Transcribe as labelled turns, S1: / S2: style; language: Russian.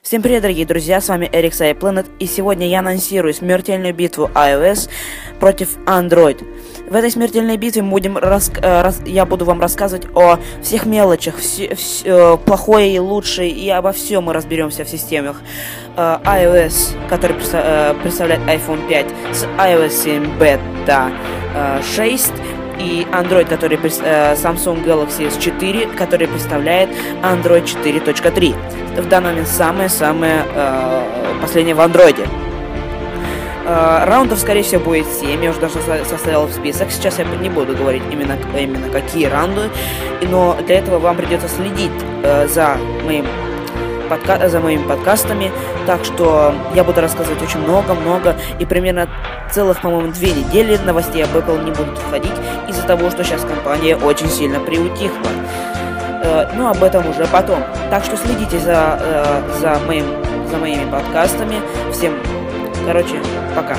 S1: Всем привет, дорогие друзья, с вами Эрик Сай и сегодня я анонсирую смертельную битву iOS против Android. В этой смертельной битве мы будем рас... э, рас- я буду вам рассказывать о всех мелочах, вс- вс- э, плохое и лучшее, и обо всем мы разберемся в системах. Э, iOS, который представ- представляет iPhone 5, с iOS 7 Beta э, 6, и Android, который э, Samsung Galaxy S4, который представляет Android 4.3. В данный момент самое-самое э, последнее в Android. Э, раундов, скорее всего, будет 7. Я уже даже со- составил список. Сейчас я не буду говорить именно, именно какие раунды. Но для этого вам придется следить э, за моим подка- за моими подкастами. Так что я буду рассказывать очень много-много. И примерно целых, по-моему, две недели новостей об Apple не будут входить из-за того, что сейчас компания очень сильно приутихла. Э, ну, об этом уже потом. Так что следите за, э, за, моим, за моими подкастами. Всем, короче, пока.